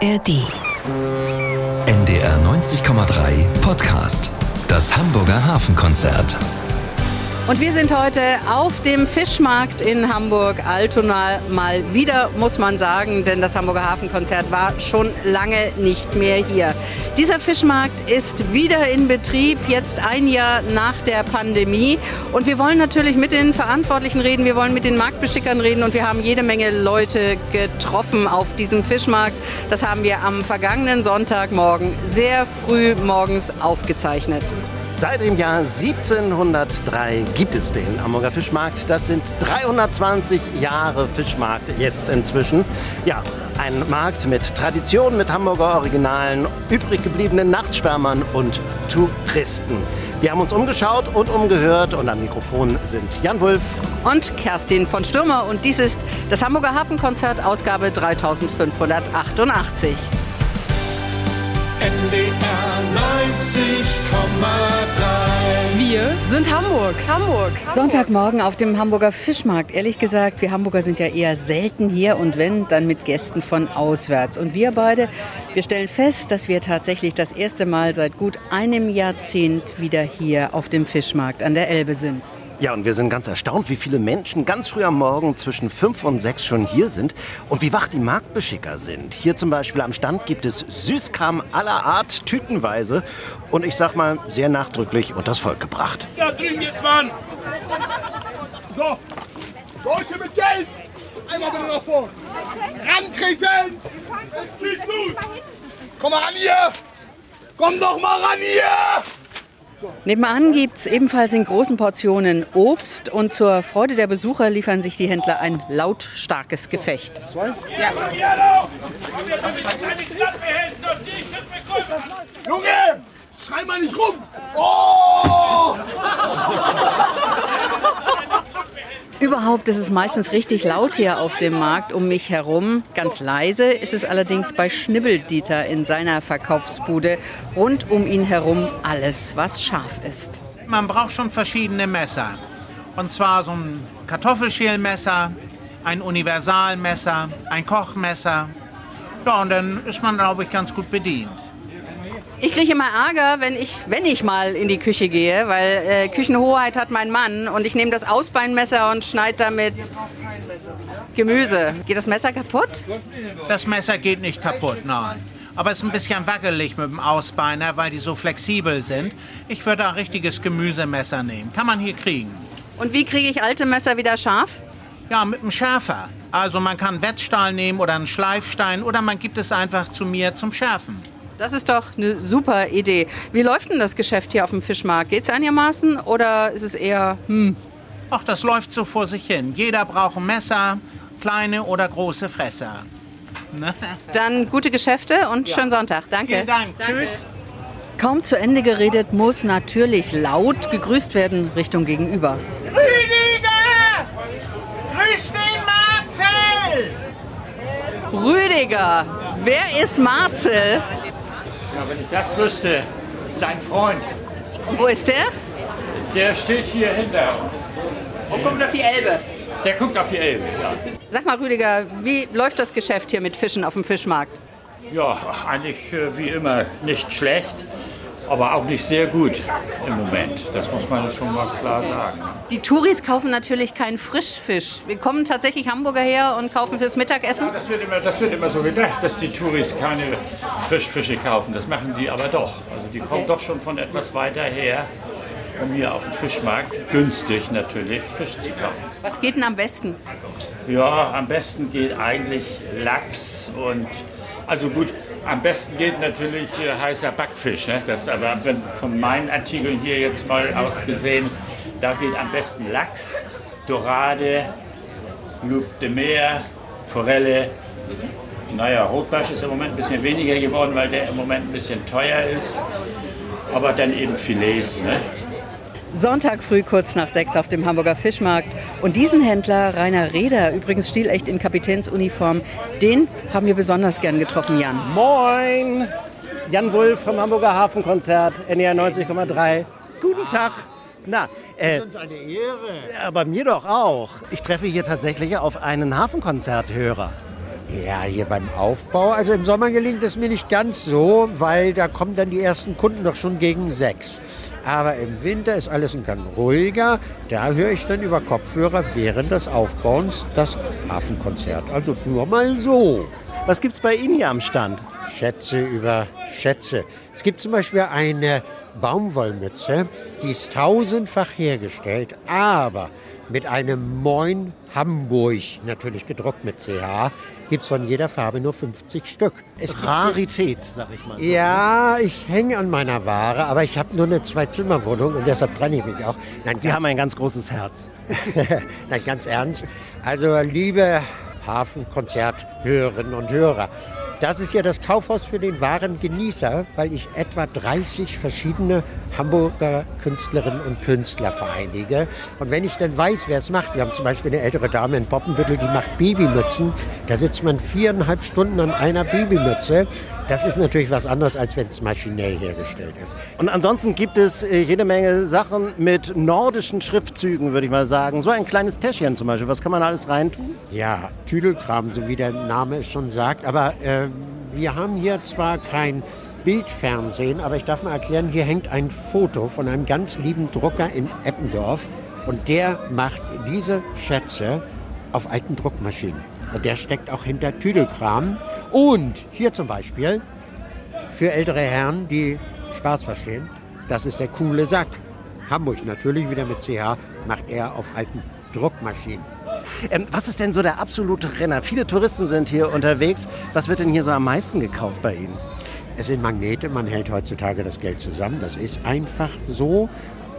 ARD. NDR 90,3 Podcast. Das Hamburger Hafenkonzert. Und wir sind heute auf dem Fischmarkt in Hamburg-Altona mal wieder, muss man sagen, denn das Hamburger Hafenkonzert war schon lange nicht mehr hier. Dieser Fischmarkt ist wieder in Betrieb, jetzt ein Jahr nach der Pandemie. Und wir wollen natürlich mit den Verantwortlichen reden, wir wollen mit den Marktbeschickern reden und wir haben jede Menge Leute getroffen auf diesem Fischmarkt. Das haben wir am vergangenen Sonntagmorgen sehr früh morgens aufgezeichnet. Seit dem Jahr 1703 gibt es den Hamburger Fischmarkt. Das sind 320 Jahre Fischmarkt jetzt inzwischen. Ja, ein Markt mit Tradition, mit Hamburger Originalen, übrig gebliebenen Nachtschwärmern und Touristen. Wir haben uns umgeschaut und umgehört und am Mikrofon sind Jan Wulff und Kerstin von Stürmer und dies ist das Hamburger Hafenkonzert Ausgabe 3588. NDR 90,3. Wir sind Hamburg. Hamburg. Sonntagmorgen auf dem Hamburger Fischmarkt. Ehrlich gesagt, wir Hamburger sind ja eher selten hier und wenn, dann mit Gästen von auswärts. Und wir beide, wir stellen fest, dass wir tatsächlich das erste Mal seit gut einem Jahrzehnt wieder hier auf dem Fischmarkt an der Elbe sind. Ja, und wir sind ganz erstaunt, wie viele Menschen ganz früh am Morgen zwischen fünf und sechs schon hier sind und wie wach die Marktbeschicker sind. Hier zum Beispiel am Stand gibt es Süßkram aller Art, tütenweise und ich sag mal sehr nachdrücklich unters Volk gebracht. Da drüben jetzt, Mann! So, Leute mit Geld! Einmal bitte nach vorne! Rantreten! Es geht los! Komm mal ran hier! Komm doch mal ran hier! Nebenan gibt es ebenfalls in großen Portionen Obst und zur Freude der Besucher liefern sich die Händler ein lautstarkes Gefecht. Junge! Schrei mal nicht rum! Oh! Überhaupt ist es meistens richtig laut hier auf dem Markt um mich herum. Ganz leise ist es allerdings bei Schnibbeldieter in seiner Verkaufsbude. Rund um ihn herum alles, was scharf ist. Man braucht schon verschiedene Messer. Und zwar so ein Kartoffelschälmesser, ein Universalmesser, ein Kochmesser. Ja, und dann ist man, glaube ich, ganz gut bedient. Ich kriege immer Ärger, wenn ich, wenn ich mal in die Küche gehe, weil äh, Küchenhoheit hat mein Mann und ich nehme das Ausbeinmesser und schneide damit Gemüse. Geht das Messer kaputt? Das Messer geht nicht kaputt, nein. Aber es ist ein bisschen wackelig mit dem Ausbeiner, weil die so flexibel sind. Ich würde ein richtiges Gemüsemesser nehmen. Kann man hier kriegen. Und wie kriege ich alte Messer wieder scharf? Ja, mit einem Schärfer. Also man kann Wetzstahl nehmen oder einen Schleifstein oder man gibt es einfach zu mir zum Schärfen. Das ist doch eine super Idee. Wie läuft denn das Geschäft hier auf dem Fischmarkt? Geht es einigermaßen oder ist es eher, hm, Ach, das läuft so vor sich hin. Jeder braucht ein Messer, kleine oder große Fresser. Ne? dann gute Geschäfte und schönen Sonntag. Danke. Vielen Dank. Tschüss. Kaum zu Ende geredet, muss natürlich laut gegrüßt werden Richtung gegenüber. Rüdiger! Grüß den Marcel! Rüdiger, wer ist Marcel? Ja, wenn ich das wüsste, sein Freund, Und wo ist der? der steht hier hinter. Und guckt auf die Elbe. Der guckt auf die Elbe. Ja, Sag mal, Rüdiger, wie läuft das Geschäft hier mit Fischen auf dem Fischmarkt? ja eigentlich äh, wie immer nicht schlecht, aber auch nicht sehr gut im Moment. Das muss man schon mal klar sagen. Die Touris kaufen natürlich keinen Frischfisch. Wir kommen tatsächlich Hamburger her und kaufen fürs Mittagessen. Das wird, immer, das wird immer so gedacht, dass die Touris keine Frischfische kaufen. Das machen die aber doch. Also die kommen doch schon von etwas weiter her, um hier auf dem Fischmarkt günstig natürlich Fisch zu kaufen. Was geht denn am besten? Ja, am besten geht eigentlich Lachs und also gut, am besten geht natürlich äh, heißer Backfisch. Ne? Das aber von meinen Artikeln hier jetzt mal aus gesehen, da geht am besten Lachs, Dorade, Loup de Mer, Forelle. Naja, Rotbarsch ist im Moment ein bisschen weniger geworden, weil der im Moment ein bisschen teuer ist. Aber dann eben Filets. Ne? Sonntag früh kurz nach sechs auf dem Hamburger Fischmarkt. Und diesen Händler, Rainer Reder, übrigens stilecht in Kapitänsuniform, den haben wir besonders gern getroffen, Jan. Moin! Jan Wulff vom Hamburger Hafenkonzert, NR 90,3. Guten Tag. Na, äh, Eine Ehre. aber mir doch auch. Ich treffe hier tatsächlich auf einen Hafenkonzerthörer. Ja, hier beim Aufbau. Also im Sommer gelingt es mir nicht ganz so, weil da kommen dann die ersten Kunden doch schon gegen sechs. Aber im Winter ist alles ein bisschen ruhiger. Da höre ich dann über Kopfhörer während des Aufbauens das Hafenkonzert. Also nur mal so. Was gibt's bei Ihnen hier am Stand? Schätze über Schätze. Es gibt zum Beispiel eine Baumwollmütze, die ist tausendfach hergestellt, aber mit einem Moin Hamburg, natürlich gedruckt mit CH, gibt es von jeder Farbe nur 50 Stück. Es Rarität, sag ich mal. So. Ja, ich hänge an meiner Ware, aber ich habe nur eine Zwei-Zimmer-Wohnung und deshalb trenne ich mich auch. Nein, Sie haben ein ganz großes Herz. Nein, ganz ernst. Also, liebe Hafenkonzerthörerinnen und Hörer, das ist ja das Kaufhaus für den wahren Genießer, weil ich etwa 30 verschiedene Hamburger Künstlerinnen und Künstler vereinige. Und wenn ich dann weiß, wer es macht, wir haben zum Beispiel eine ältere Dame in Poppenbüttel, die macht Babymützen. Da sitzt man viereinhalb Stunden an einer Babymütze. Das ist natürlich was anderes, als wenn es maschinell hergestellt ist. Und ansonsten gibt es äh, jede Menge Sachen mit nordischen Schriftzügen, würde ich mal sagen. So ein kleines Täschchen zum Beispiel. Was kann man alles reintun? Ja, Tüdelkram, so wie der Name es schon sagt. Aber äh, wir haben hier zwar kein Bildfernsehen, aber ich darf mal erklären, hier hängt ein Foto von einem ganz lieben Drucker in Eppendorf und der macht diese Schätze auf alten Druckmaschinen. Und der steckt auch hinter Tüdelkram. Und hier zum Beispiel, für ältere Herren, die Spaß verstehen, das ist der coole Sack. Hamburg natürlich wieder mit CH, macht er auf alten Druckmaschinen. Ähm, was ist denn so der absolute Renner? Viele Touristen sind hier unterwegs. Was wird denn hier so am meisten gekauft bei Ihnen? Es sind Magnete, man hält heutzutage das Geld zusammen. Das ist einfach so.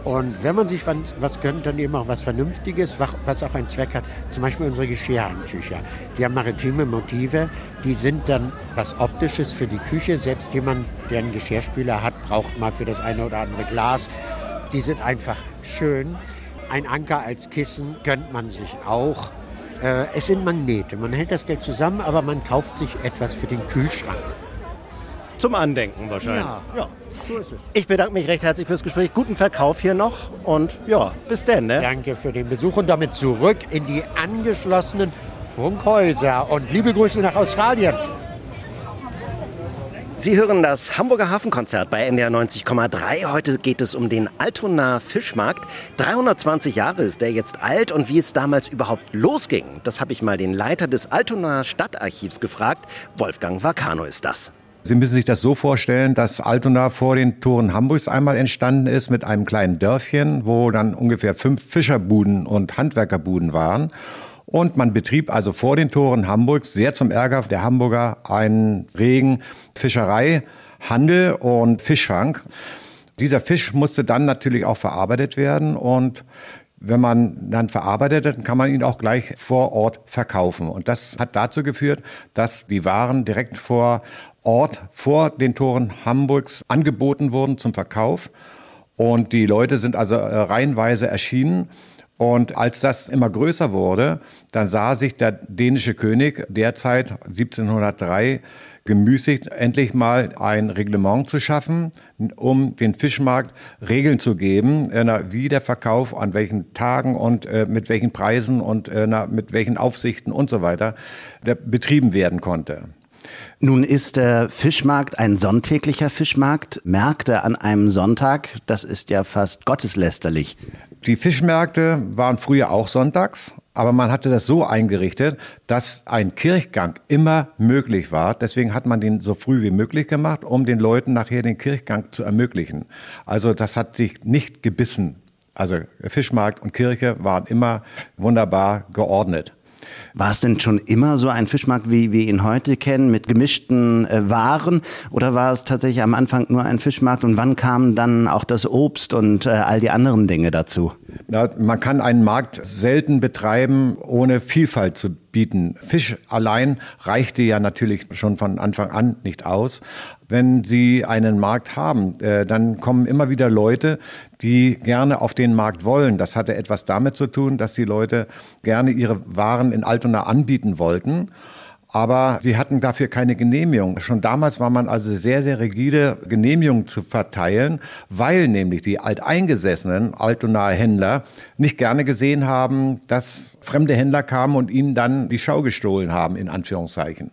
Und wenn man sich was gönnt, dann eben auch was Vernünftiges, was auch einen Zweck hat. Zum Beispiel unsere Geschirrhandtücher. Die haben maritime Motive, die sind dann was Optisches für die Küche. Selbst jemand, der einen Geschirrspüler hat, braucht mal für das eine oder andere Glas. Die sind einfach schön. Ein Anker als Kissen gönnt man sich auch. Äh, es sind Magnete. Man hält das Geld zusammen, aber man kauft sich etwas für den Kühlschrank. Zum Andenken wahrscheinlich. Ja, ja. So ist es. Ich bedanke mich recht herzlich fürs Gespräch. Guten Verkauf hier noch und ja, bis denn. Ne? Danke für den Besuch und damit zurück in die angeschlossenen Funkhäuser und liebe Grüße nach Australien. Sie hören das Hamburger Hafenkonzert bei NDR 90,3. Heute geht es um den Altona Fischmarkt. 320 Jahre ist der jetzt alt und wie es damals überhaupt losging, das habe ich mal den Leiter des Altona Stadtarchivs gefragt. Wolfgang Vacano ist das. Sie müssen sich das so vorstellen, dass Altona vor den Toren Hamburgs einmal entstanden ist mit einem kleinen Dörfchen, wo dann ungefähr fünf Fischerbuden und Handwerkerbuden waren. Und man betrieb also vor den Toren Hamburgs sehr zum Ärger der Hamburger einen regen Fischereihandel und Fischfang. Dieser Fisch musste dann natürlich auch verarbeitet werden und wenn man dann verarbeitet, dann kann man ihn auch gleich vor Ort verkaufen. Und das hat dazu geführt, dass die Waren direkt vor Ort, vor den Toren Hamburgs angeboten wurden zum Verkauf. Und die Leute sind also äh, reihenweise erschienen. Und als das immer größer wurde, dann sah sich der dänische König derzeit 1703 gemüßigt, endlich mal ein Reglement zu schaffen, um den Fischmarkt Regeln zu geben, äh, wie der Verkauf an welchen Tagen und äh, mit welchen Preisen und mit welchen Aufsichten und so weiter betrieben werden konnte. Nun ist der Fischmarkt ein sonntäglicher Fischmarkt. Märkte an einem Sonntag, das ist ja fast gotteslästerlich. Die Fischmärkte waren früher auch sonntags, aber man hatte das so eingerichtet, dass ein Kirchgang immer möglich war. Deswegen hat man den so früh wie möglich gemacht, um den Leuten nachher den Kirchgang zu ermöglichen. Also das hat sich nicht gebissen. Also Fischmarkt und Kirche waren immer wunderbar geordnet. War es denn schon immer so ein Fischmarkt, wie wir ihn heute kennen, mit gemischten äh, Waren? Oder war es tatsächlich am Anfang nur ein Fischmarkt und wann kamen dann auch das Obst und äh, all die anderen Dinge dazu? Na, man kann einen Markt selten betreiben, ohne Vielfalt zu bieten. Fisch allein reichte ja natürlich schon von Anfang an nicht aus. Wenn Sie einen Markt haben, äh, dann kommen immer wieder Leute, die gerne auf den Markt wollen. Das hatte etwas damit zu tun, dass die Leute gerne ihre Waren in Altona anbieten wollten. aber sie hatten dafür keine Genehmigung. Schon damals war man also sehr, sehr rigide, Genehmigungen zu verteilen, weil nämlich die alteingesessenen altonahe Händler nicht gerne gesehen haben, dass fremde Händler kamen und ihnen dann die Schau gestohlen haben, in Anführungszeichen.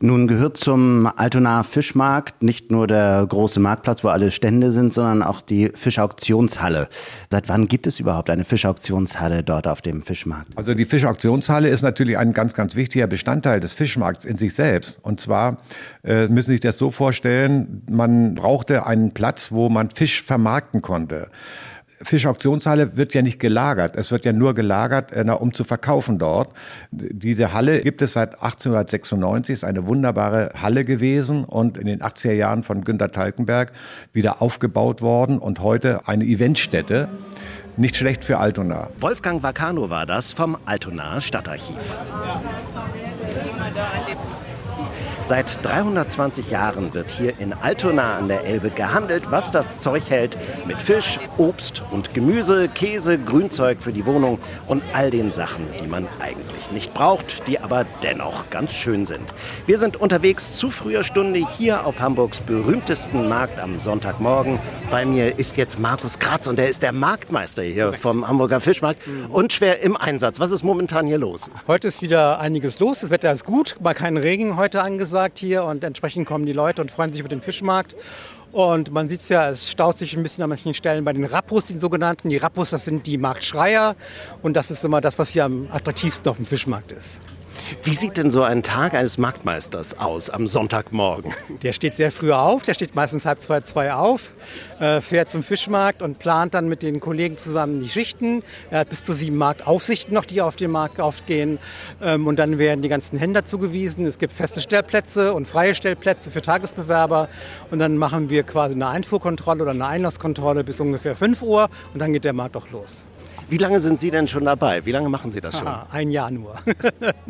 Nun gehört zum Altonaer Fischmarkt nicht nur der große Marktplatz, wo alle Stände sind, sondern auch die Fischauktionshalle. Seit wann gibt es überhaupt eine Fischauktionshalle dort auf dem Fischmarkt? Also die Fischauktionshalle ist natürlich ein ganz, ganz wichtiger Bestandteil des Fischmarkts in sich selbst. Und zwar äh, müssen Sie sich das so vorstellen, man brauchte einen Platz, wo man Fisch vermarkten konnte. Fischauktionshalle wird ja nicht gelagert. Es wird ja nur gelagert, äh, um zu verkaufen dort. Diese Halle gibt es seit 1896, ist eine wunderbare Halle gewesen und in den 80er Jahren von Günter Talkenberg wieder aufgebaut worden und heute eine Eventstätte. Nicht schlecht für Altona. Wolfgang Vacano war das vom Altonaer Stadtarchiv. Seit 320 Jahren wird hier in Altona an der Elbe gehandelt, was das Zeug hält mit Fisch, Obst und Gemüse, Käse, Grünzeug für die Wohnung und all den Sachen, die man eigentlich nicht braucht, die aber dennoch ganz schön sind. Wir sind unterwegs zu früher Stunde hier auf Hamburgs berühmtesten Markt am Sonntagmorgen. Bei mir ist jetzt Markus Kratz und er ist der Marktmeister hier vom Hamburger Fischmarkt und schwer im Einsatz. Was ist momentan hier los? Heute ist wieder einiges los. Das Wetter ist gut, mal kein Regen heute angesagt hier und entsprechend kommen die Leute und freuen sich über den Fischmarkt. Und man sieht es ja, es staut sich ein bisschen an manchen Stellen bei den Rappos, den sogenannten. Die Rappos, das sind die Marktschreier und das ist immer das, was hier am attraktivsten auf dem Fischmarkt ist. Wie sieht denn so ein Tag eines Marktmeisters aus am Sonntagmorgen? Der steht sehr früh auf, der steht meistens halb zwei, zwei auf, äh, fährt zum Fischmarkt und plant dann mit den Kollegen zusammen die Schichten. Er hat bis zu sieben Marktaufsichten noch, die auf den Markt aufgehen. Ähm, und dann werden die ganzen Händler zugewiesen. Es gibt feste Stellplätze und freie Stellplätze für Tagesbewerber. Und dann machen wir quasi eine Einfuhrkontrolle oder eine Einlasskontrolle bis ungefähr 5 Uhr und dann geht der Markt auch los. Wie lange sind Sie denn schon dabei? Wie lange machen Sie das schon? Aha, ein Jahr nur.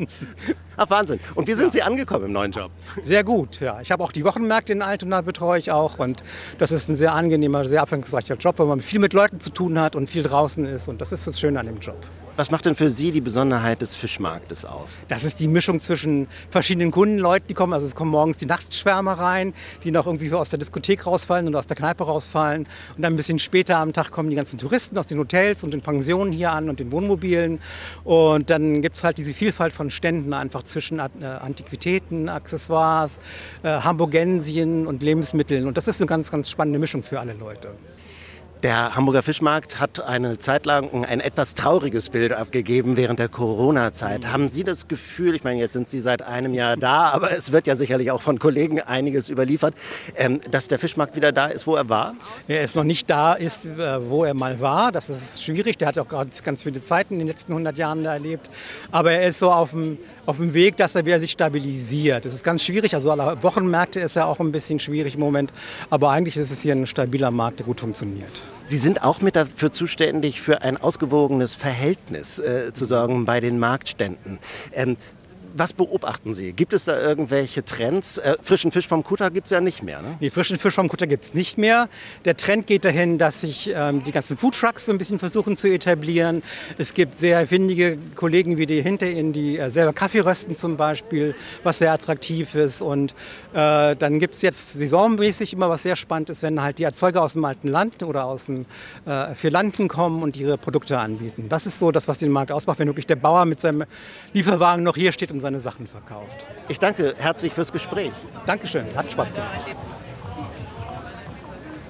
Ach Wahnsinn. Und wie sind ja. Sie angekommen im neuen Job? Sehr gut, ja. Ich habe auch die Wochenmärkte in Altona betreue ich auch und das ist ein sehr angenehmer, sehr abwechslungsreicher Job, weil man viel mit Leuten zu tun hat und viel draußen ist und das ist das Schöne an dem Job. Was macht denn für Sie die Besonderheit des Fischmarktes aus? Das ist die Mischung zwischen verschiedenen Kunden, Leuten, die kommen. Also es kommen morgens die Nachtschwärmer rein, die noch irgendwie aus der Diskothek rausfallen und aus der Kneipe rausfallen. Und dann ein bisschen später am Tag kommen die ganzen Touristen aus den Hotels und den Pensionen hier an und den Wohnmobilen. Und dann gibt es halt diese Vielfalt von Ständen einfach zwischen äh, Antiquitäten, Accessoires, äh, Hamburgensien und Lebensmitteln. Und das ist eine ganz, ganz spannende Mischung für alle Leute. Der Hamburger Fischmarkt hat eine Zeit lang ein etwas trauriges Bild abgegeben während der Corona-Zeit. Haben Sie das Gefühl, ich meine, jetzt sind Sie seit einem Jahr da, aber es wird ja sicherlich auch von Kollegen einiges überliefert, ähm, dass der Fischmarkt wieder da ist, wo er war? Er ist noch nicht da ist, äh, wo er mal war. Das ist schwierig. Der hat auch ganz, ganz viele Zeiten in den letzten 100 Jahren da erlebt. Aber er ist so auf dem, auf dem Weg, dass er wieder sich stabilisiert. Das ist ganz schwierig. Also alle Wochenmärkte ist ja auch ein bisschen schwierig im Moment. Aber eigentlich ist es hier ein stabiler Markt, der gut funktioniert. Sie sind auch mit dafür zuständig, für ein ausgewogenes Verhältnis äh, zu sorgen bei den Marktständen. Ähm, was beobachten Sie? Gibt es da irgendwelche Trends? Äh, frischen Fisch vom Kutter gibt es ja nicht mehr. Ne? Nee, frischen Fisch vom Kutter gibt es nicht mehr. Der Trend geht dahin, dass sich ähm, die ganzen Foodtrucks so ein bisschen versuchen zu etablieren. Es gibt sehr findige Kollegen wie die hinter Ihnen, die äh, selber Kaffee rösten zum Beispiel, was sehr attraktiv ist. Und äh, dann gibt es jetzt saisonmäßig immer was sehr spannend ist, wenn halt die Erzeuger aus dem alten Land oder aus dem äh, Vierlanden kommen und ihre Produkte anbieten. Das ist so das, was den Markt ausmacht, wenn wirklich der Bauer mit seinem Lieferwagen noch hier steht und seine Sachen verkauft. Ich danke herzlich fürs Gespräch. Dankeschön, hat Spaß gemacht.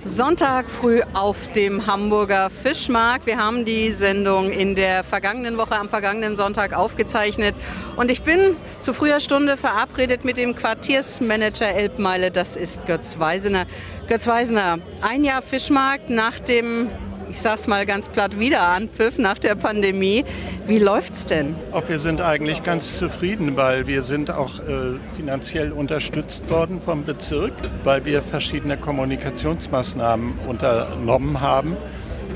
Sonntag früh auf dem Hamburger Fischmarkt. Wir haben die Sendung in der vergangenen Woche am vergangenen Sonntag aufgezeichnet und ich bin zu früher Stunde verabredet mit dem Quartiersmanager Elbmeile, das ist Götz Weisener. Götz Weisener, ein Jahr Fischmarkt nach dem ich sag's mal ganz platt, wieder Anpfiff nach der Pandemie. Wie läuft's denn? Auch wir sind eigentlich ganz zufrieden, weil wir sind auch äh, finanziell unterstützt worden vom Bezirk, weil wir verschiedene Kommunikationsmaßnahmen unternommen haben.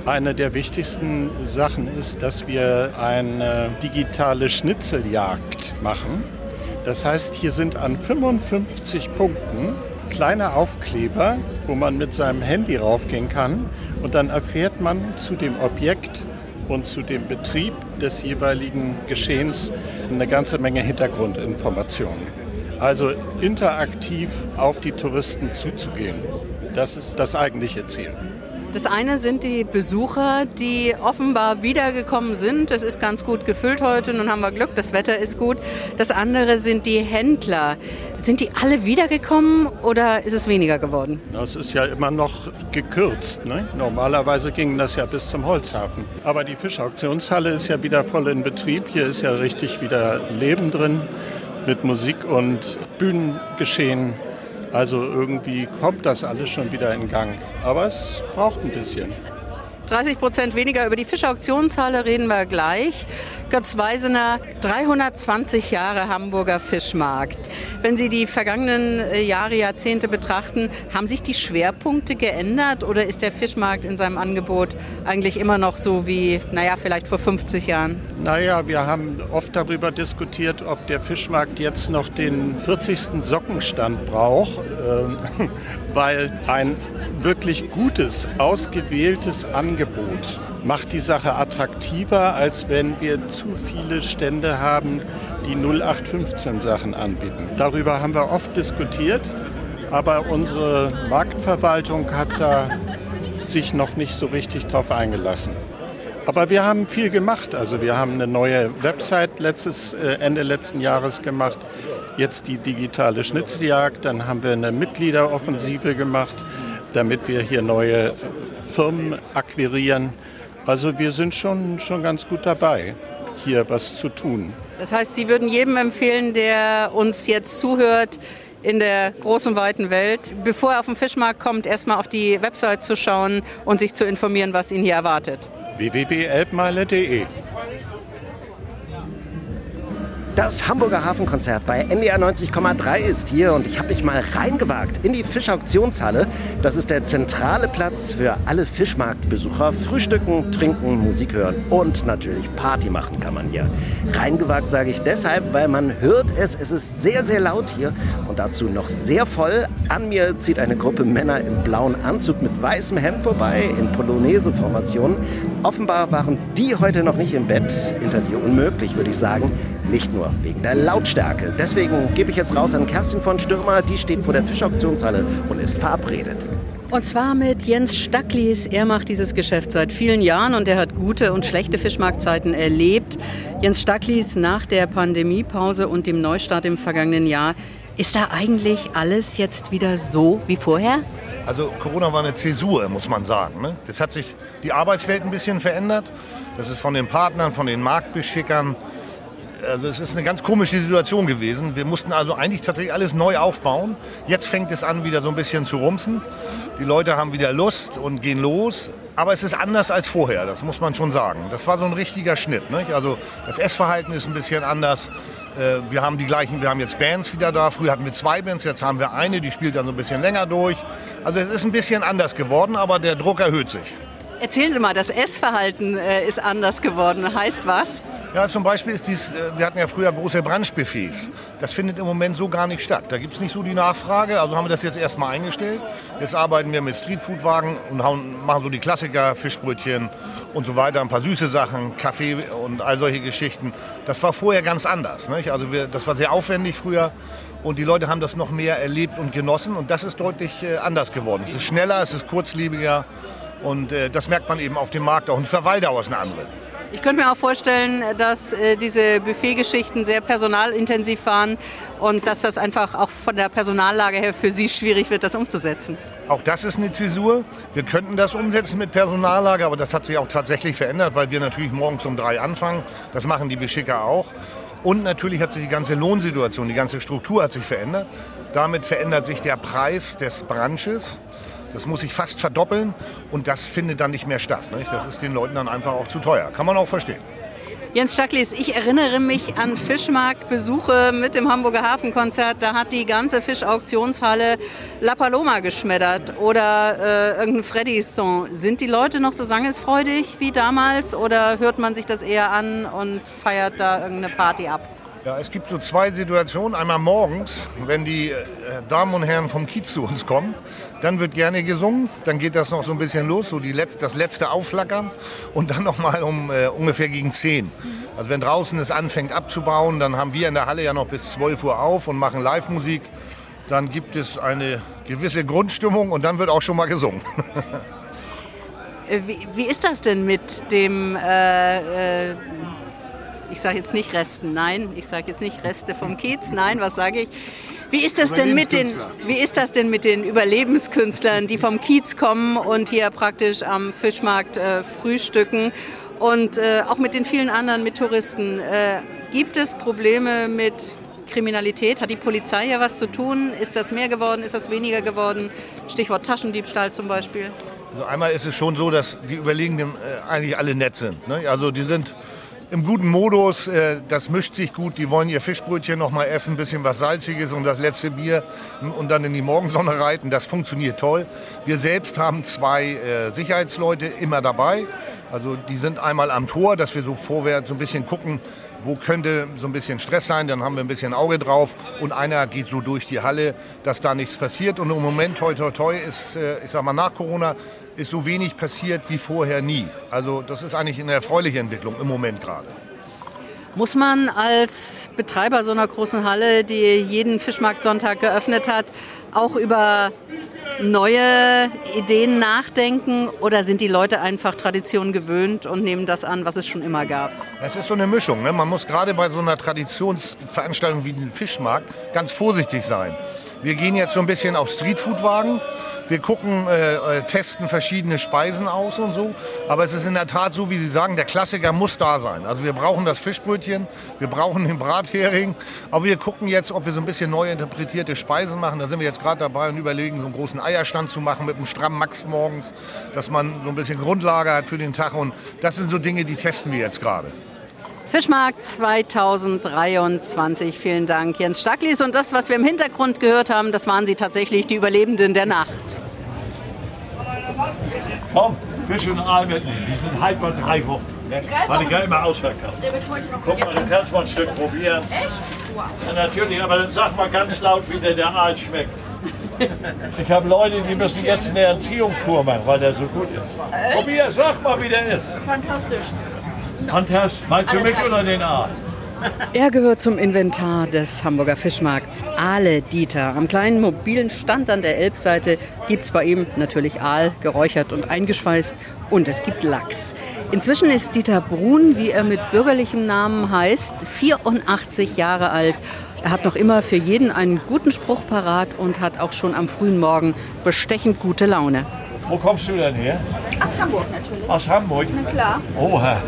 Eine der wichtigsten Sachen ist, dass wir eine digitale Schnitzeljagd machen. Das heißt, hier sind an 55 Punkten kleine Aufkleber, wo man mit seinem Handy raufgehen kann und dann erfährt man zu dem Objekt und zu dem Betrieb des jeweiligen Geschehens eine ganze Menge Hintergrundinformationen. Also interaktiv auf die Touristen zuzugehen. Das ist das eigentliche Ziel. Das eine sind die Besucher, die offenbar wiedergekommen sind. Es ist ganz gut gefüllt heute, nun haben wir Glück, das Wetter ist gut. Das andere sind die Händler. Sind die alle wiedergekommen oder ist es weniger geworden? Das ist ja immer noch gekürzt. Ne? Normalerweise ging das ja bis zum Holzhafen. Aber die Fischauktionshalle ist ja wieder voll in Betrieb. Hier ist ja richtig wieder Leben drin mit Musik und Bühnengeschehen. Also irgendwie kommt das alles schon wieder in Gang. Aber es braucht ein bisschen. 30 Prozent weniger. Über die Fischauktionshalle reden wir gleich. Götz Weisener, 320 Jahre Hamburger Fischmarkt. Wenn Sie die vergangenen äh, Jahre, Jahrzehnte betrachten, haben sich die Schwerpunkte geändert oder ist der Fischmarkt in seinem Angebot eigentlich immer noch so wie, naja, vielleicht vor 50 Jahren? Naja, wir haben oft darüber diskutiert, ob der Fischmarkt jetzt noch den 40. Sockenstand braucht, äh, weil ein wirklich gutes, ausgewähltes Angebot macht die Sache attraktiver, als wenn wir zu viele Stände haben, die 0815 Sachen anbieten. Darüber haben wir oft diskutiert, aber unsere Marktverwaltung hat da sich noch nicht so richtig drauf eingelassen. Aber wir haben viel gemacht. Also wir haben eine neue Website letztes, äh, Ende letzten Jahres gemacht. Jetzt die digitale Schnitzeljagd. Dann haben wir eine Mitgliederoffensive gemacht damit wir hier neue Firmen akquirieren. Also wir sind schon, schon ganz gut dabei, hier was zu tun. Das heißt, Sie würden jedem empfehlen, der uns jetzt zuhört, in der großen, weiten Welt, bevor er auf den Fischmarkt kommt, erstmal auf die Website zu schauen und sich zu informieren, was ihn hier erwartet. www.elbmeile.de Das Hamburger Hafenkonzert bei NDR 90,3 ist hier und ich habe mich mal reingewagt in die Fischauktionshalle. Das ist der zentrale Platz für alle Fischmarktbesucher. Frühstücken, trinken, Musik hören und natürlich Party machen kann man hier. Reingewagt sage ich deshalb, weil man hört es, es ist sehr, sehr laut hier und dazu noch sehr voll. An mir zieht eine Gruppe Männer im blauen Anzug mit weißem Hemd vorbei in Polonaise-Formationen. Offenbar waren die heute noch nicht im Bett. Interview unmöglich, würde ich sagen. Nicht nur wegen der Lautstärke. Deswegen gebe ich jetzt raus an Kerstin von Stürmer. Die steht vor der Fischauktionshalle und ist verabredet. Und zwar mit Jens Stacklis. Er macht dieses Geschäft seit vielen Jahren und er hat gute und schlechte Fischmarktzeiten erlebt. Jens Stacklis nach der Pandemiepause und dem Neustart im vergangenen Jahr. Ist da eigentlich alles jetzt wieder so wie vorher? Also Corona war eine Zäsur, muss man sagen. Ne? Das hat sich die Arbeitswelt ein bisschen verändert. Das ist von den Partnern, von den Marktbeschickern, also es ist eine ganz komische Situation gewesen. Wir mussten also eigentlich tatsächlich alles neu aufbauen. Jetzt fängt es an, wieder so ein bisschen zu rumsen. Die Leute haben wieder Lust und gehen los. Aber es ist anders als vorher, das muss man schon sagen. Das war so ein richtiger Schnitt. Nicht? Also das Essverhalten ist ein bisschen anders. Äh, wir haben die gleichen, wir haben jetzt Bands wieder da. Früher hatten wir zwei Bands, jetzt haben wir eine, die spielt dann so ein bisschen länger durch. Also es ist ein bisschen anders geworden, aber der Druck erhöht sich. Erzählen Sie mal, das Essverhalten äh, ist anders geworden. Heißt was? Ja, zum Beispiel ist dies, äh, wir hatten ja früher große Brunchbuffets. Das findet im Moment so gar nicht statt. Da gibt es nicht so die Nachfrage. Also haben wir das jetzt erstmal eingestellt. Jetzt arbeiten wir mit Streetfoodwagen und hauen, machen so die Klassiker, Fischbrötchen und so weiter, ein paar süße Sachen, Kaffee und all solche Geschichten. Das war vorher ganz anders. Nicht? Also wir, das war sehr aufwendig früher. Und die Leute haben das noch mehr erlebt und genossen. Und das ist deutlich äh, anders geworden. Es ist schneller, es ist kurzlebiger. Und äh, das merkt man eben auf dem Markt auch. Und die Verweildauer ist eine andere. Ich könnte mir auch vorstellen, dass äh, diese Buffetgeschichten sehr personalintensiv waren und dass das einfach auch von der Personallage her für Sie schwierig wird, das umzusetzen. Auch das ist eine Zäsur. Wir könnten das umsetzen mit Personallage, aber das hat sich auch tatsächlich verändert, weil wir natürlich morgens um drei anfangen. Das machen die Beschicker auch. Und natürlich hat sich die ganze Lohnsituation, die ganze Struktur hat sich verändert. Damit verändert sich der Preis des Branches. Das muss sich fast verdoppeln und das findet dann nicht mehr statt. Nicht? Das ist den Leuten dann einfach auch zu teuer. Kann man auch verstehen. Jens Stacklis, ich erinnere mich an Fischmarktbesuche mit dem Hamburger Hafenkonzert. Da hat die ganze Fischauktionshalle La Paloma geschmettert oder äh, irgendein Freddy-Song. Sind die Leute noch so sangesfreudig wie damals oder hört man sich das eher an und feiert da irgendeine Party ab? Ja, es gibt so zwei Situationen. Einmal morgens, wenn die äh, Damen und Herren vom Kiez zu uns kommen, dann wird gerne gesungen. Dann geht das noch so ein bisschen los, so die Letz-, das letzte Aufflackern. Und dann noch mal um äh, ungefähr gegen 10. Also wenn draußen es anfängt abzubauen, dann haben wir in der Halle ja noch bis 12 Uhr auf und machen Live-Musik. Dann gibt es eine gewisse Grundstimmung und dann wird auch schon mal gesungen. Äh, Wie, wie ist das denn mit dem, äh, äh, ich sage jetzt nicht Resten, nein, ich sage jetzt nicht Reste vom Kiez, nein, was sage ich? Wie ist das denn mit den, wie ist das denn mit den Überlebenskünstlern, die vom Kiez kommen und hier praktisch am Fischmarkt äh, frühstücken und äh, auch mit den vielen anderen, mit Touristen? Äh, gibt es Probleme mit Kriminalität? Hat die Polizei hier was zu tun? Ist das mehr geworden? Ist das weniger geworden? Stichwort Taschendiebstahl zum Beispiel. Also einmal ist es schon so, dass die Überlegenen äh, eigentlich alle nett sind. Ne? Also die sind im guten Modus, äh, das mischt sich gut, die wollen ihr Fischbrötchen noch mal essen, ein bisschen was Salziges und das letzte Bier und dann in die Morgensonne reiten. Das funktioniert toll. Wir selbst haben zwei äh, Sicherheitsleute immer dabei. Also die sind einmal am Tor, dass wir so vorwärts so ein bisschen gucken, wo könnte so ein bisschen Stress sein, dann haben wir ein bisschen Auge drauf und einer geht so durch die Halle, dass da nichts passiert und im Moment toi toi toi ist, äh, ich sag mal nach Corona, ist so wenig passiert wie vorher nie. Also das ist eigentlich eine erfreuliche Entwicklung im Moment gerade. Muss man als Betreiber so einer großen Halle, die jeden Fischmarktsonntag geöffnet hat, auch über neue Ideen nachdenken oder sind die Leute einfach Tradition gewöhnt und nehmen das an, was es schon immer gab? Es ist so eine Mischung. Ne? Man muss gerade bei so einer Traditionsveranstaltung wie dem Fischmarkt ganz vorsichtig sein. Wir gehen jetzt so ein bisschen auf Streetfood-Wagen. Wir gucken, äh, äh, testen verschiedene Speisen aus und so. Aber es ist in der Tat so, wie Sie sagen, der Klassiker muss da sein. Also wir brauchen das Fischbrötchen, wir brauchen den Brathering. Aber wir gucken jetzt, ob wir so ein bisschen neu interpretierte Speisen machen. Da sind wir jetzt gerade dabei und überlegen, so einen großen Eierstand zu machen mit einem strammen Max morgens, dass man so ein bisschen Grundlage hat für den Tag. Und das sind so Dinge, die testen wir jetzt gerade. Fischmarkt 2023. Vielen Dank, Jens Stacklis. Und das, was wir im Hintergrund gehört haben, das waren Sie tatsächlich, die Überlebenden der Nacht. Komm, Fisch und Aal mitnehmen. Die sind halb und drei Wochen. Ne? Hatte ich ja immer ausverkauft. Guck mal, du kannst mal ein Stück probieren. Echt? Ja, natürlich, aber dann sag mal ganz laut, wie der, der Aal schmeckt. Ich habe Leute, die müssen jetzt eine Erziehungskur machen, weil der so gut ist. Probier, sag mal, wie der ist. Fantastisch. Fantastisch. Meinst du mich oder den Aal? Er gehört zum Inventar des Hamburger Fischmarkts. Aale Dieter. Am kleinen mobilen Stand an der Elbseite gibt es bei ihm natürlich Aal, geräuchert und eingeschweißt. Und es gibt Lachs. Inzwischen ist Dieter Brun, wie er mit bürgerlichem Namen heißt, 84 Jahre alt. Er hat noch immer für jeden einen guten Spruch parat und hat auch schon am frühen Morgen bestechend gute Laune. Wo kommst du denn her? Aus Hamburg natürlich. Aus Hamburg? Na klar. Oha.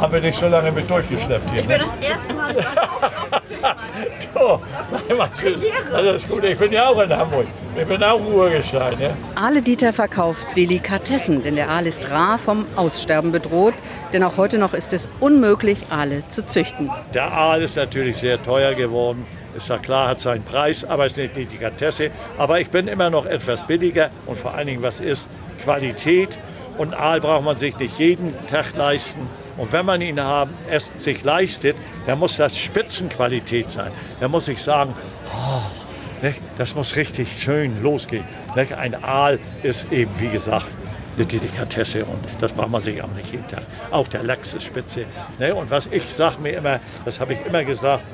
Haben wir dich so lange mit durchgeschleppt hier? Ich bin das erste Mal auf dem Fischmarkt. Du, alles gut. Ich bin ja auch in Hamburg. Ich bin auch Urgestein. Ja? Aale Dieter verkauft Delikatessen, denn der Aal ist rar vom Aussterben bedroht. Denn auch heute noch ist es unmöglich, Aale zu züchten. Der Aal ist natürlich sehr teuer geworden. Ist ja klar, hat seinen Preis, aber ist nicht die Delikatesse. Aber ich bin immer noch etwas billiger und vor allen Dingen, was ist Qualität. Und Aal braucht man sich nicht jeden Tag leisten. Und wenn man ihn haben, es sich leistet, dann muss das Spitzenqualität sein. Dann muss ich sagen, oh, nicht? das muss richtig schön losgehen. Nicht? Ein Aal ist eben, wie gesagt, eine Delikatesse und das braucht man sich auch nicht jeden Tag. Auch der Lachs ist spitze. Ne? Und was ich sage mir immer, das habe ich immer gesagt,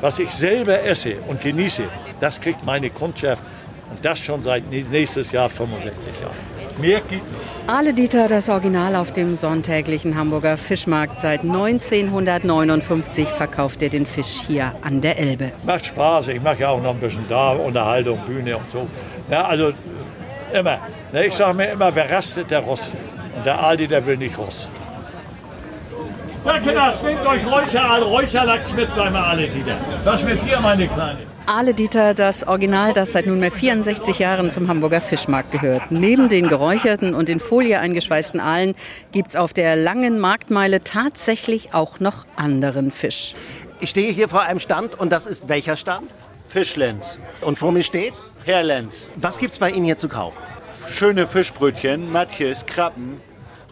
was ich selber esse und genieße, das kriegt meine Kundschaft und das schon seit nächstes Jahr 65 Jahren. Mehr geht nicht. Aale Dieter, das Original auf dem sonntäglichen Hamburger Fischmarkt. Seit 1959 verkauft er den Fisch hier an der Elbe. Macht Spaß, ich mache ja auch noch ein bisschen da, Unterhaltung, Bühne und so. Ja, also immer. Ich sage mir immer, wer rastet, der rostet. Und der Aldi, der will nicht rosten. Ja, Kinder, nehmt euch Räucheraal, Räucherlachs mit beim Aale Dieter. Was mit dir, meine Kleine? Aale Dieter, das Original, das seit nunmehr 64 Jahren zum Hamburger Fischmarkt gehört. Neben den geräucherten und in Folie eingeschweißten Aalen gibt es auf der langen Marktmeile tatsächlich auch noch anderen Fisch. Ich stehe hier vor einem Stand und das ist welcher Stand? Fischlenz. Und vor mir steht? Herr Lenz. Was gibt's bei Ihnen hier zu kaufen? Schöne Fischbrötchen, Matjes, Krabben,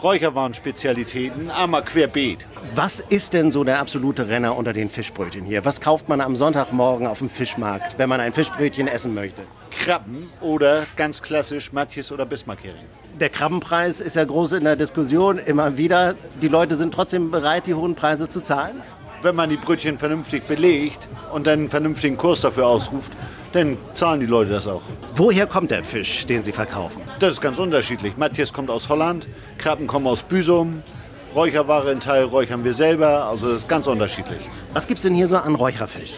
Räucherwaren-Spezialitäten, einmal querbeet. Was ist denn so der absolute Renner unter den Fischbrötchen hier? Was kauft man am Sonntagmorgen auf dem Fischmarkt, wenn man ein Fischbrötchen essen möchte? Krabben oder ganz klassisch Matjes oder Bismarckhering. Der Krabbenpreis ist ja groß in der Diskussion immer wieder. Die Leute sind trotzdem bereit, die hohen Preise zu zahlen? Wenn man die Brötchen vernünftig belegt und dann einen vernünftigen Kurs dafür ausruft, dann zahlen die Leute das auch. Woher kommt der Fisch, den Sie verkaufen? Das ist ganz unterschiedlich. Matthias kommt aus Holland, Krabben kommen aus Büsum, Räucherware in Teil räuchern wir selber, also das ist ganz unterschiedlich. Was gibt's denn hier so an Räucherfisch?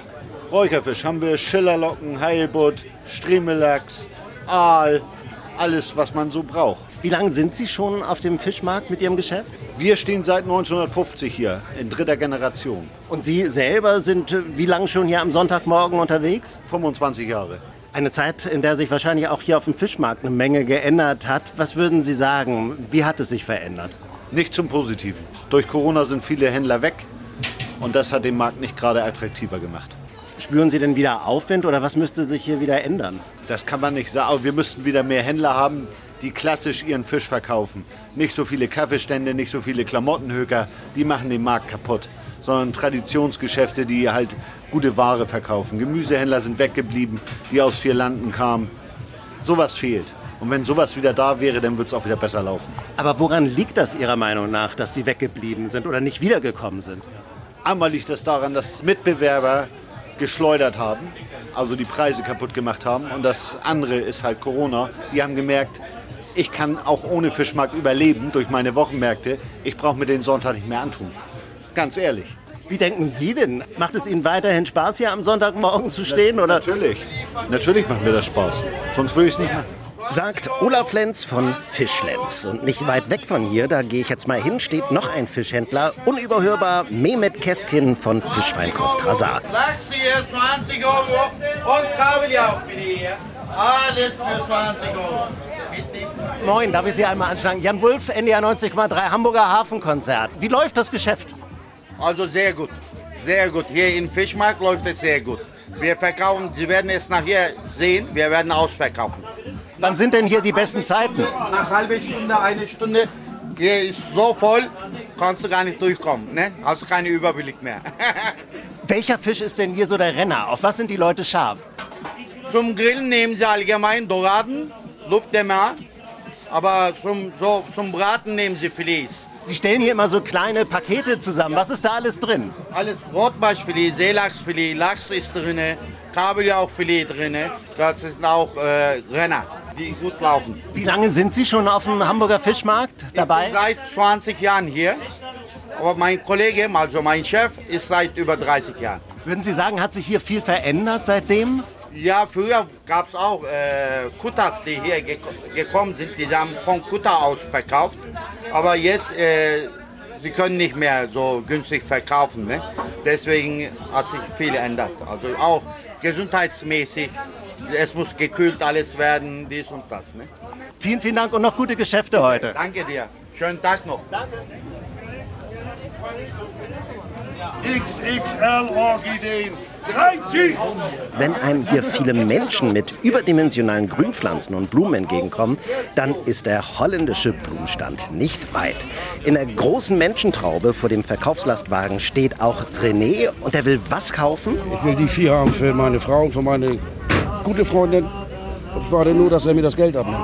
Räucherfisch haben wir Schillerlocken, Heilbutt, Stremellachs, Aal, alles was man so braucht. Wie lange sind Sie schon auf dem Fischmarkt mit Ihrem Geschäft? Wir stehen seit 1950 hier, in dritter Generation. Und Sie selber sind äh, wie lange schon hier am Sonntagmorgen unterwegs? 25 Jahre. Eine Zeit, in der sich wahrscheinlich auch hier auf dem Fischmarkt eine Menge geändert hat. Was würden Sie sagen? Wie hat es sich verändert? Nicht zum Positiven. Durch Corona sind viele Händler weg und das hat den Markt nicht gerade attraktiver gemacht. Spüren Sie denn wieder Aufwind oder was müsste sich hier wieder ändern? Das kann man nicht sagen. Wir müssten wieder mehr Händler haben, die klassisch ihren Fisch verkaufen. Nicht so viele Kaffeestände, nicht so viele Klamottenhöker, die machen den Markt kaputt. Sondern Traditionsgeschäfte, die halt gute Ware verkaufen. Gemüsehändler sind weggeblieben, die aus vier Landen kamen. Sowas fehlt. Und wenn sowas wieder da wäre, dann würde es auch wieder besser laufen. Aber woran liegt das Ihrer Meinung nach, dass die weggeblieben sind oder nicht wiedergekommen sind? Einmal liegt das daran, dass Mitbewerber geschleudert haben, also die Preise kaputt gemacht haben. Und das andere ist halt Corona. Die haben gemerkt, ich kann auch ohne Fischmarkt überleben durch meine Wochenmärkte. Ich brauche mir den Sonntag nicht mehr antun. Ganz ehrlich. Wie denken Sie denn? Macht es Ihnen weiterhin Spaß, hier am Sonntagmorgen zu stehen? Oder? Natürlich. Natürlich macht mir das Spaß. Sonst würde ich es nicht machen. Sagt Olaf Lenz von Fischlenz. Und nicht weit weg von hier, da gehe ich jetzt mal hin, steht noch ein Fischhändler, unüberhörbar Mehmet Keskin von Fischfeinkost Hazard. Lachs hier 20 Euro und Kabeljau bitte hier. Alles für 20 Euro. Moin, darf ich Sie einmal anschlagen? Jan Wulff, NDR 90,3 Hamburger Hafenkonzert. Wie läuft das Geschäft? Also sehr gut. Sehr gut. Hier im Fischmarkt läuft es sehr gut. Wir verkaufen, Sie werden es nachher sehen, wir werden ausverkaufen. Wann sind denn hier die besten Zeiten? Nach halbe Stunde, eine Stunde. Hier ist so voll, kannst du gar nicht durchkommen. Ne? Hast du keinen Überblick mehr. Welcher Fisch ist denn hier so der Renner? Auf was sind die Leute scharf? Zum Grillen nehmen sie allgemein Doraden, Loup de Mer. Aber zum, so, zum Braten nehmen sie Filets. Sie stellen hier immer so kleine Pakete zusammen. Was ist da alles drin? Alles Rotbarschfilet, Seelachsfilet, Lachs ist drin, Kabeljaufilet drin. Das sind auch äh, Renner, die gut laufen. Wie lange sind Sie schon auf dem Hamburger Fischmarkt dabei? Seit 20 Jahren hier. Aber mein Kollege, also mein Chef, ist seit über 30 Jahren. Würden Sie sagen, hat sich hier viel verändert seitdem? Ja, früher gab es auch äh, Kutters, die hier gek gekommen sind. Die haben von Kutter aus verkauft. Aber jetzt, äh, sie können nicht mehr so günstig verkaufen. Ne? Deswegen hat sich viel geändert. Also auch gesundheitsmäßig. Es muss gekühlt alles werden, dies und das. Ne? Vielen, vielen Dank und noch gute Geschäfte heute. Danke dir. Schönen Tag noch. Danke. XXL Orchideen. 30! Wenn einem hier viele Menschen mit überdimensionalen Grünpflanzen und Blumen entgegenkommen, dann ist der holländische Blumenstand nicht weit. In der großen Menschentraube vor dem Verkaufslastwagen steht auch René und er will was kaufen? Ich will die vier haben für meine Frau und für meine gute Freundin. Ich warte nur, dass er mir das Geld abnimmt.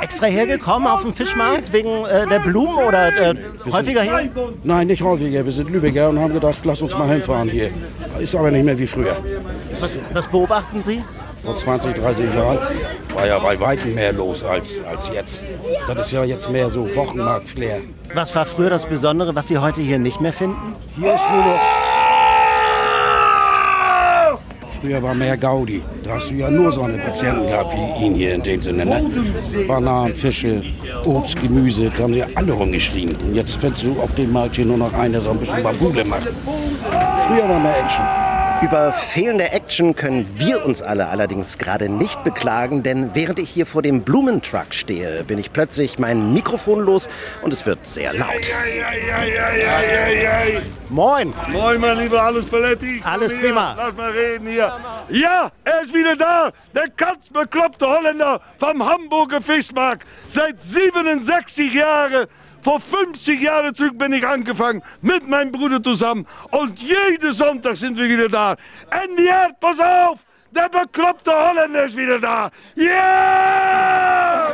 Extra hergekommen auf dem Fischmarkt wegen äh, der Blumen oder äh, häufiger hier? Nein, nicht häufiger. Wir sind Lübecker und haben gedacht, lass uns mal hinfahren hier. Ist aber nicht mehr wie früher. Was, was beobachten Sie? Vor 20, 30 Jahren war ja bei weitem mehr los als, als jetzt. Das ist ja jetzt mehr so Wochenmarkt-Flair. Was war früher das Besondere, was Sie heute hier nicht mehr finden? Hier ist nur noch. Früher war mehr Gaudi. Da hast du ja nur so eine Patienten gehabt wie ihn hier in dem Sinne. Ne? Bananen, Fische, Obst, Gemüse, da haben sie alle rumgeschrien. Und jetzt findest du auf dem Markt hier nur noch einen, der so ein bisschen Babule macht. Früher war mehr Action. Über fehlende Action können wir uns alle allerdings gerade nicht beklagen, denn während ich hier vor dem Blumentruck stehe, bin ich plötzlich mein Mikrofon los und es wird sehr laut. Moin. Moin, mein lieber Alles Paletti. Alles prima. Lass mal reden hier. Ja, er ist wieder da. Der katzbekloppte Holländer vom Hamburger Fischmarkt. Seit 67 Jahren. Vor 50 Jahren zurück bin ich angefangen mit meinem Bruder zusammen. Und jeden Sonntag sind wir wieder da. Jetzt, pass auf, der bekloppte Holländer ist wieder da. Ja!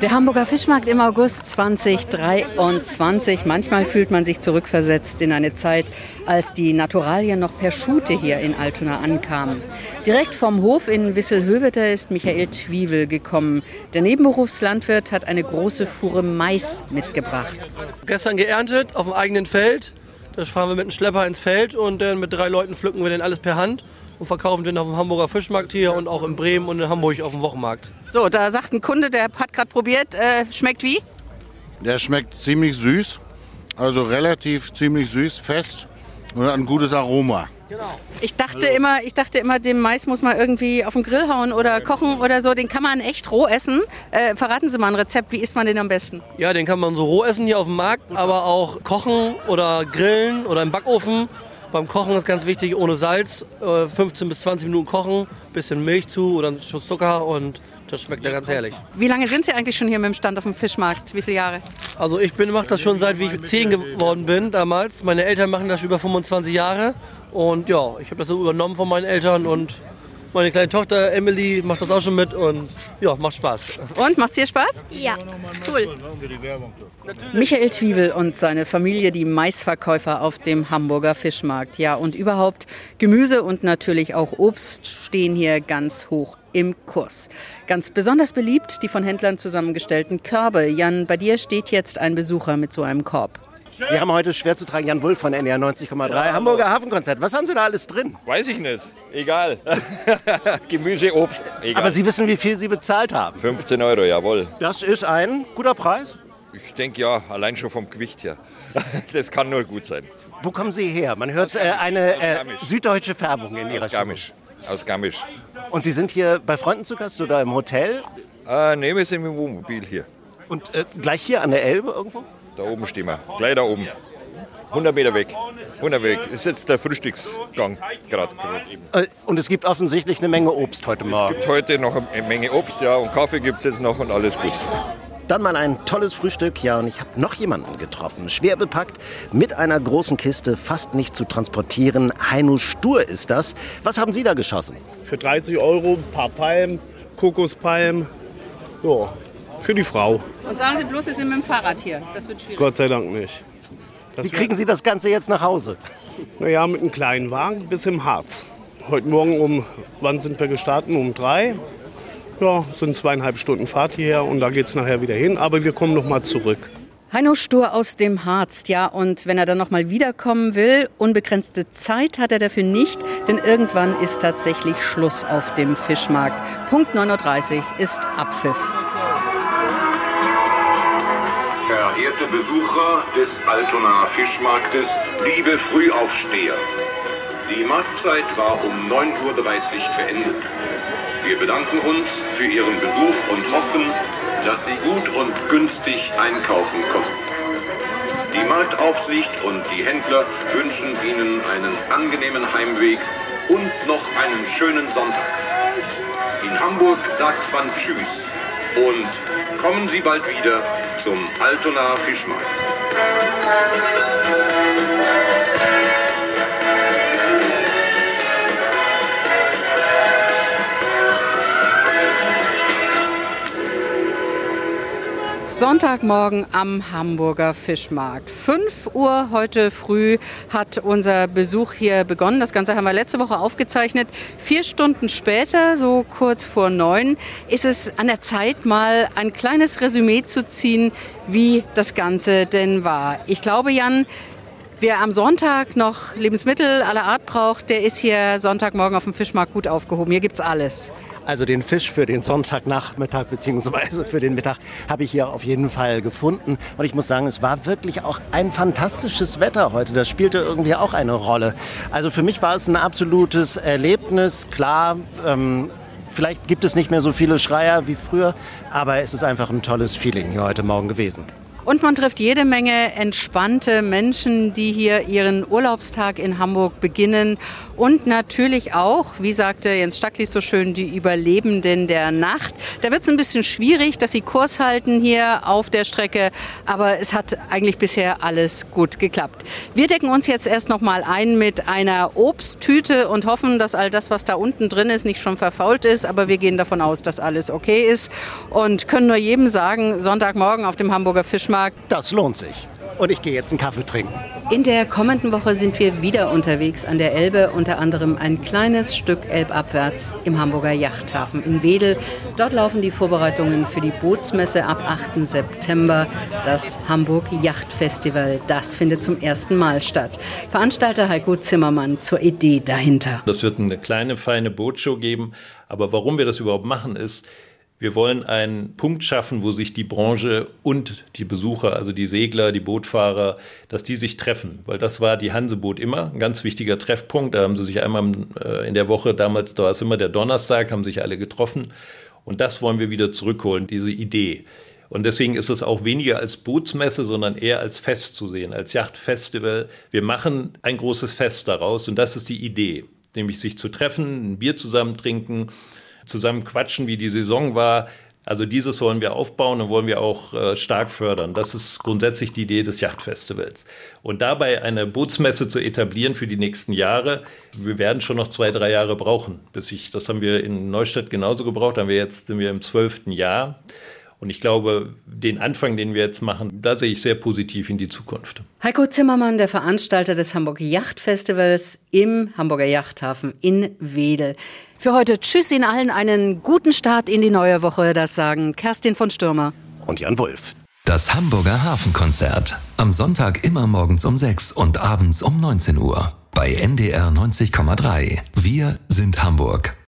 Der Hamburger Fischmarkt im August 2023. Manchmal fühlt man sich zurückversetzt in eine Zeit, als die Naturalien noch per Schute hier in Altona ankamen. Direkt vom Hof in Wisselhöveter ist Michael Twiebel gekommen. Der Nebenberufslandwirt hat eine große Fuhre Mais mitgebracht. Gestern geerntet auf dem eigenen Feld. Das fahren wir mit einem Schlepper ins Feld und dann mit drei Leuten pflücken wir den alles per Hand und verkaufen den auf dem Hamburger Fischmarkt hier und auch in Bremen und in Hamburg auf dem Wochenmarkt. So, da sagt ein Kunde, der hat gerade probiert, äh, schmeckt wie? Der schmeckt ziemlich süß, also relativ ziemlich süß, fest und hat ein gutes Aroma. Ich dachte immer, ich dachte immer, den Mais muss man irgendwie auf den Grill hauen oder kochen oder so. Den kann man echt roh essen. Äh, verraten Sie mal ein Rezept, wie isst man den am besten? Ja, den kann man so roh essen hier auf dem Markt, aber auch kochen oder grillen oder im Backofen. Beim Kochen ist ganz wichtig, ohne Salz, äh, 15 bis 20 Minuten kochen, bisschen Milch zu oder einen Schuss Zucker und das schmeckt ja ganz herrlich. Wie lange sind Sie eigentlich schon hier mit dem Stand auf dem Fischmarkt? Wie viele Jahre? Also ich bin mache das schon seit wie ich 10 geworden bin damals. Meine Eltern machen das schon über 25 Jahre und ja, ich habe das so übernommen von meinen Eltern und meine kleine Tochter Emily macht das auch schon mit und ja, macht Spaß. Und, macht's hier Spaß? Ja. Cool. Michael Twiebel und seine Familie, die Maisverkäufer auf dem Hamburger Fischmarkt. Ja, und überhaupt Gemüse und natürlich auch Obst stehen hier ganz hoch im Kurs. Ganz besonders beliebt die von Händlern zusammengestellten Körbe. Jan, bei dir steht jetzt ein Besucher mit so einem Korb. Sie haben heute schwer zu tragen Jan Wulff von NR 90,3 Ja, Hamburger Hafenkonzert. Was haben Sie da alles drin? Weiß ich nicht. Egal. Gemüse, Obst. Egal. Aber Sie wissen, wie viel Sie bezahlt haben. 15 Euro, jawohl. Das ist ein guter Preis. Ich denke ja, allein schon vom Gewicht her. Das kann nur gut sein. Wo kommen Sie her? Man hört äh, eine äh, süddeutsche Färbung in Ihrer Aus Garmisch. Aus Garmisch. Und Sie sind hier bei Freunden zu Gast oder im Hotel? Äh, ne, wir sind im Wohnmobil hier. Und äh, gleich hier an der Elbe irgendwo? Da oben stehen wir. Gleich da oben. 100 Meter weg. 100 Meter weg. Das ist jetzt der Frühstücksgang gerade. Äh, und es gibt offensichtlich eine Menge Obst heute Morgen. Es gibt heute noch eine Menge Obst, ja, und Kaffee gibt es jetzt noch und alles gut. Dann mal ein tolles Frühstück. Ja, und ich habe noch jemanden getroffen. Schwer bepackt, mit einer großen Kiste, fast nicht zu transportieren. Heino Stur ist das. Was haben Sie da geschossen? Für 30 Euro ein paar Palmen, Kokospalmen. Ja, für die Frau. Und sagen Sie bloß, Sie sind mit dem Fahrrad hier. Das wird schwierig. Gott sei Dank nicht. Das Wie kriegen Sie das Ganze jetzt nach Hause? Naja, mit einem kleinen Wagen bis im Harz. Heute Morgen um, wann sind wir gestartet? Um drei. Ja, sind zweieinhalb Stunden Fahrt hierher und da geht es nachher wieder hin. Aber wir kommen noch mal zurück. Heino Stur aus dem Harz, ja, und wenn er dann nochmal wiederkommen will, unbegrenzte Zeit hat er dafür nicht, denn irgendwann ist tatsächlich Schluss auf dem Fischmarkt. Punkt 9.30 Uhr ist Abpfiff. Verehrte Besucher des Altonaer Fischmarktes, liebe Frühaufsteher. Die Marktzeit war um 9.30 Uhr beendet. Wir bedanken uns für Ihren Besuch und hoffen, dass Sie gut und günstig einkaufen konnten. Die Marktaufsicht und die Händler wünschen Ihnen einen angenehmen Heimweg und noch einen schönen Sonntag. In Hamburg sagt man Tschüss und kommen Sie bald wieder zum Altonaer Fischmarkt. Sonntagmorgen am Hamburger Fischmarkt. 5 Uhr heute früh hat unser Besuch hier begonnen. Das Ganze haben wir letzte Woche aufgezeichnet. Vier Stunden später, so kurz vor neun, ist es an der Zeit, mal ein kleines Resümee zu ziehen, wie das Ganze denn war. Ich glaube, Jan, Wer am Sonntag noch Lebensmittel aller Art braucht, der ist hier Sonntagmorgen auf dem Fischmarkt gut aufgehoben. Hier gibt's alles. Also den Fisch für den Sonntagnachmittag bzw. für den Mittag habe ich hier auf jeden Fall gefunden. Und ich muss sagen, es war wirklich auch ein fantastisches Wetter heute. Das spielte irgendwie auch eine Rolle. Also für mich war es ein absolutes Erlebnis. Klar, ähm, vielleicht gibt es nicht mehr so viele Schreier wie früher, aber es ist einfach ein tolles Feeling hier heute Morgen gewesen. Und man trifft jede Menge entspannte Menschen, die hier ihren Urlaubstag in Hamburg beginnen. Und natürlich auch, wie sagte Jens Stacklich so schön, die Überlebenden der Nacht. Da wird es ein bisschen schwierig, dass sie Kurs halten hier auf der Strecke. Aber es hat eigentlich bisher alles gut geklappt. Wir decken uns jetzt erst noch mal ein mit einer Obsttüte und hoffen, dass all das, was da unten drin ist, nicht schon verfault ist. Aber wir gehen davon aus, dass alles okay ist und können nur jedem sagen, Sonntagmorgen auf dem Hamburger Fischmarkt das lohnt sich. Und ich gehe jetzt einen Kaffee trinken. In der kommenden Woche sind wir wieder unterwegs an der Elbe, unter anderem ein kleines Stück elbabwärts im Hamburger Yachthafen in Wedel. Dort laufen die Vorbereitungen für die Bootsmesse ab 8. September, das Hamburg Yacht Festival. Das findet zum ersten Mal statt. Veranstalter Heiko Zimmermann zur Idee dahinter. Das wird eine kleine, feine Bootshow geben. Aber warum wir das überhaupt machen, ist, wir wollen einen Punkt schaffen, wo sich die Branche und die Besucher, also die Segler, die Bootfahrer, dass die sich treffen. Weil das war die Hanseboot immer ein ganz wichtiger Treffpunkt. Da haben sie sich einmal äh, in der Woche, damals da war es immer der Donnerstag, haben sich alle getroffen. Und das wollen wir wieder zurückholen, diese Idee. Und deswegen ist es auch weniger als Bootsmesse, sondern eher als Fest zu sehen, als Yachtfestival. Wir machen ein großes Fest daraus und das ist die Idee, nämlich sich zu treffen, ein Bier zusammen trinken, zusammen quatschen, wie die Saison war. Also dieses wollen wir aufbauen und wollen wir auch äh, stark fördern. Das ist grundsätzlich die Idee des Yachtfestivals. Und dabei eine Bootsmesse zu etablieren für die nächsten Jahre, wir werden schon noch zwei, drei Jahre brauchen, bis ich, das haben wir in Neustadt genauso gebraucht, haben wir jetzt sind wir im zwölften Jahr. Und ich glaube, den Anfang, den wir jetzt machen, da sehe ich sehr positiv in die Zukunft. Heiko Zimmermann, der Veranstalter des Hamburg Yachtfestivals im Hamburger Yachthafen in Wedel. Für heute tschüss Ihnen allen einen guten Start in die neue Woche. Das sagen Kerstin von Stürmer und Jan Wolf. Das Hamburger Hafenkonzert. Am Sonntag immer morgens um 6 und abends um 19 Uhr. Bei NDR 90,3. Wir sind Hamburg.